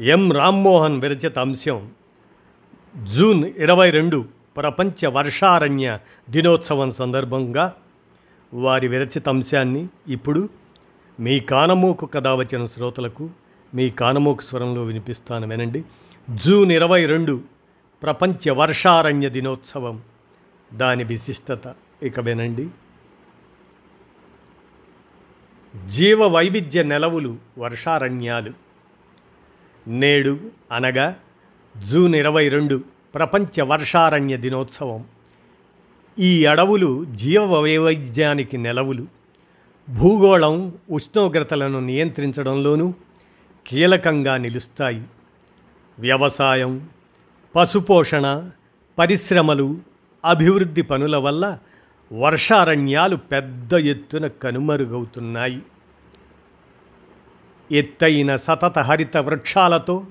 ఎం రామ్మోహన్ విరచిత అంశం. జూన్ ఇరవై రెండు ప్రపంచ వర్షారణ్య దినోత్సవం సందర్భంగా వారి విరచిత అంశాన్ని ఇప్పుడు మీ కానమోకు కథ వచ్చిన శ్రోతలకు మీ కానమోకు స్వరంలో వినిపిస్తాను వినండి. జూన్ ఇరవై రెండు ప్రపంచ వర్షారణ్య దినోత్సవం. దాని విశిష్టత ఇక వినండి. జీవ వైవిధ్య నెలవులు వర్షారణ్యాలు. నేడు అనగా జూన్ ఇరవై రెండు ప్రపంచ వర్షారణ్య దినోత్సవం. ఈ అడవులు జీవ వైవిధ్యానికి నెలవులు. భూగోళం ఉష్ణోగ్రతలను నియంత్రించడంలోనూ కీలకంగా నిలుస్తాయి. వ్యవసాయం పశుపోషణ పరిశ్రమలు అభివృద్ధి పనుల వల్ల వర్షారణ్యాలు పెద్ద ఎత్తున కనుమరుగవుతున్నాయి. ఎత్తైన సతత హరిత వృక్షాలతో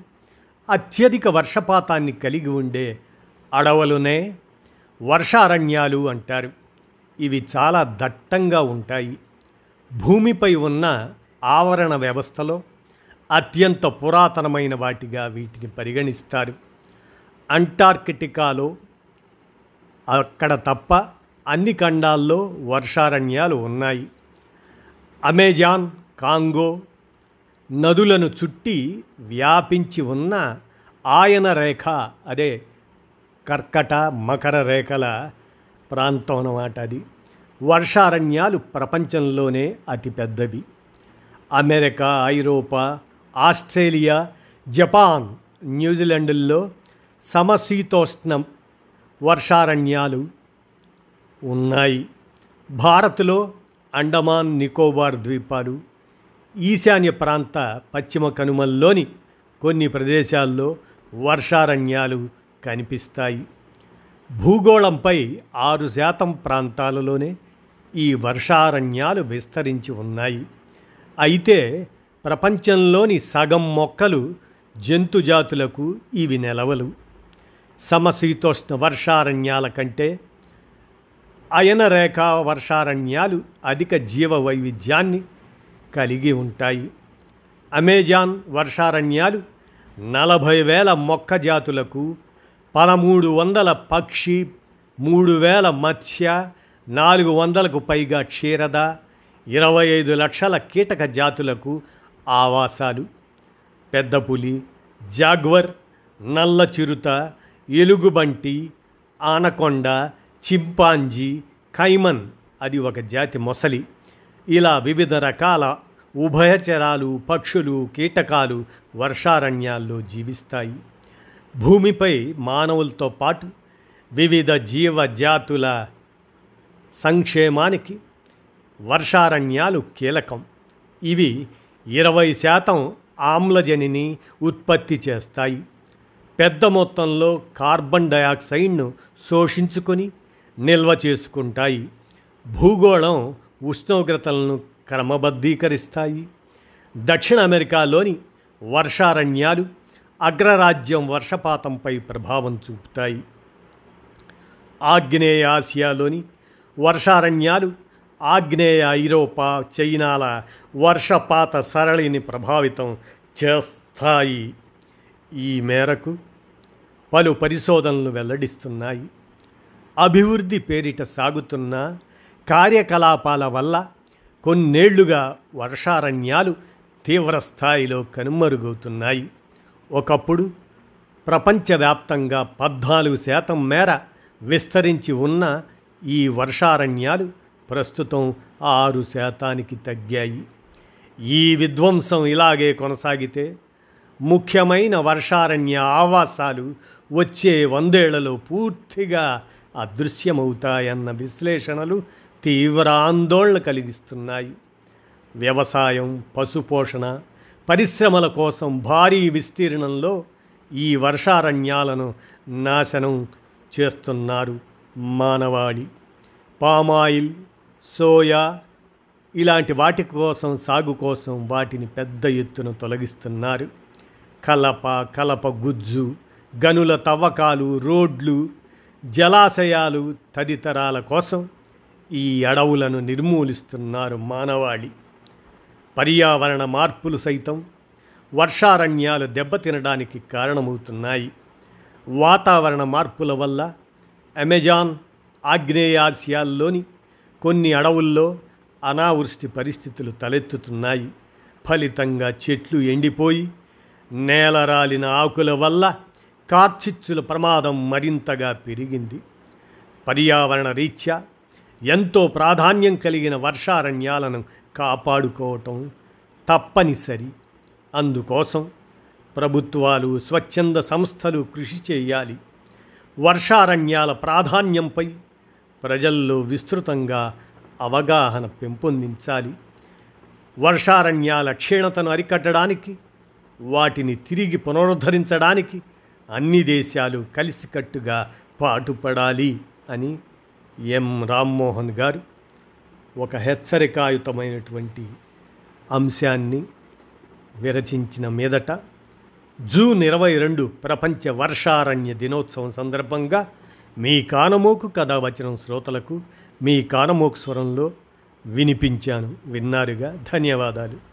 అత్యధిక వర్షపాతాన్ని కలిగి ఉండే అడవులునే వర్షారణ్యాలు అంటారు. ఇవి చాలా దట్టంగా ఉంటాయి. భూమిపై ఉన్న ఆవరణ వ్యవస్థలో అత్యంత పురాతనమైన వాటిగా వీటిని పరిగణిస్తారు. అంటార్కిటికాలో అక్కడ తప్ప అన్ని ఖండాల్లో వర్షారణ్యాలు ఉన్నాయి. అమెజాన్ కాంగో నదులను చుట్టి వ్యాపించి ఉన్న ఆయన రేఖ అదే కర్కట మకర రేఖల ప్రాంతం అన్నమాట అది. వర్షారణ్యాలు ప్రపంచంలోనే అతిపెద్దవి అమెరికా ఐరోపా ఆస్ట్రేలియా జపాన్ న్యూజిలాండ్ల్లో సమశీతోష్ణం వర్షారణ్యాలు ఉన్నాయి. భారత్లో అండమాన్ నికోబార్ ద్వీపాలు ఈశాన్య ప్రాంత పశ్చిమ కనుమల్లోని కొన్ని ప్రదేశాల్లో వర్షారణ్యాలు కనిపిస్తాయి. భూగోళంపై ఆరు శాతం ప్రాంతాలలోనే ఈ వర్షారణ్యాలు విస్తరించి ఉన్నాయి. అయితే ప్రపంచంలోని సగం మొక్కలు జంతుజాతులకు ఇవి నెలవలు. సమశీతోష్ణ వర్షారణ్యాల కంటే అయనరేఖ వర్షారణ్యాలు అధిక జీవ వైవిధ్యాన్ని కలిగి ఉంటాయి. అమెజాన్ వర్షారణ్యాలు నలభై వేల మొక్క జాతులకు పదమూడు వందల పక్షి మూడు వేల మత్స్య నాలుగు వందలకు పైగా క్షీరద ఇరవై ఐదు లక్షల కీటక జాతులకు ఆవాసాలు. పెద్ద పులి జాగ్వర్ నల్ల చిరుత ఎలుగుబంటి ఆనకొండ చింపాంజీ కైమన్ అది ఒక జాతి మొసలి. ఇలా వివిధ రకాల ఉభయచరాలు పక్షులు కీటకాలు వర్షారణ్యాల్లో జీవిస్తాయి. భూమిపై మానవులతో పాటు వివిధ జీవజాతుల సంక్షేమానికి వర్షారణ్యాలు కీలకం. ఇవి ఇరవై శాతం ఆమ్లజనిని ఉత్పత్తి చేస్తాయి. పెద్ద మొత్తంలో కార్బన్ డయాక్సైడ్ను శోషించుకొని నిల్వ చేసుకుంటాయి. భూగోళం ఉష్ణోగ్రతలను క్రమబద్ధీకరిస్తాయి. దక్షిణ అమెరికాలోని వర్షారణ్యాలు అగ్రరాజ్యం వర్షపాతంపై ప్రభావం చూపుతాయి. ఆగ్నేయ ఆసియాలోని వర్షారణ్యాలు ఆగ్నేయ ఐరోపా చైనాల వర్షపాత సరళిని ప్రభావితం చేస్తాయి. ఈ మేరకు పలు పరిశోధనలు వెల్లడిస్తున్నాయి. అభివృద్ధి పేరిట సాగుతున్న కార్యకలాపాల వల్ల కొన్నేళ్ళుగా వర్షారణ్యాలు తీవ్రస్థాయిలో కనుమరుగవుతున్నాయి. ఒకప్పుడు ప్రపంచవ్యాప్తంగా పద్నాలుగు శాతం మేర విస్తరించి ఉన్న ఈ వర్షారణ్యాలు ప్రస్తుతం ఆరు శాతానికి తగ్గాయి. ఈ విధ్వంసం ఇలాగే కొనసాగితే ముఖ్యమైన వర్షారణ్య ఆవాసాలు వచ్చే వందేళ్ళలో పూర్తిగా అదృశ్యమవుతాయన్న విశ్లేషణలు తీవ్ర ఆందోళన కలిగిస్తున్నాయి. వ్యవసాయం పశుపోషణ పరిశ్రమల కోసం భారీ విస్తీర్ణంలో ఈ వర్షారణ్యాలను నాశనం చేస్తున్నారు మానవాళి. పామాయిల్ సోయా ఇలాంటి వాటి కోసం సాగు కోసం వాటిని పెద్ద ఎత్తున తొలగిస్తున్నారు. కలప కలప గుజ్జు గనుల తవ్వకాలు రోడ్లు జలాశయాలు తదితరాల కోసం ఈ అడవులను నిర్మూలిస్తున్నారు మానవాళి. పర్యావరణ మార్పులు సైతం వర్షారణ్యాలు దెబ్బతినడానికి కారణమవుతున్నాయి. వాతావరణ మార్పుల వల్ల అమెజాన్ ఆగ్నేయాసియాల్లోని కొన్ని అడవుల్లో అనావృష్టి పరిస్థితులు తలెత్తుతున్నాయి. ఫలితంగా చెట్లు ఎండిపోయి నేలరాలిన ఆకుల వల్ల కార్చిచ్చుల ప్రమాదం మరింతగా పెరిగింది. పర్యావరణ రీత్యా ఎంతో ప్రాధాన్యం కలిగిన వర్షారణ్యాలను కాపాడుకోవటం తప్పనిసరి. అందుకోసం ప్రభుత్వాలు స్వచ్ఛంద సంస్థలు కృషి చేయాలి. వర్షారణ్యాల ప్రాధాన్యంపై ప్రజల్లో విస్తృతంగా అవగాహన పెంపొందించాలి. వర్షారణ్యాల క్షీణతను అరికట్టడానికి వాటిని తిరిగి పునరుద్ధరించడానికి అన్ని దేశాలు కలిసికట్టుగా పాటుపడాలి అని ఎం. రామ్మోహన్ గారు ఒక హెచ్చరికాయుతమైనటువంటి అంశాన్ని విరచించిన మీదట జూన్ ఇరవై రెండు ప్రపంచ వర్షారణ్య దినోత్సవం సందర్భంగా మీ కానమోకు కథావచనం శ్రోతలకు మీ కానమోకు స్వరంలో వినిపించాను. విన్నారుగా? ధన్యవాదాలు.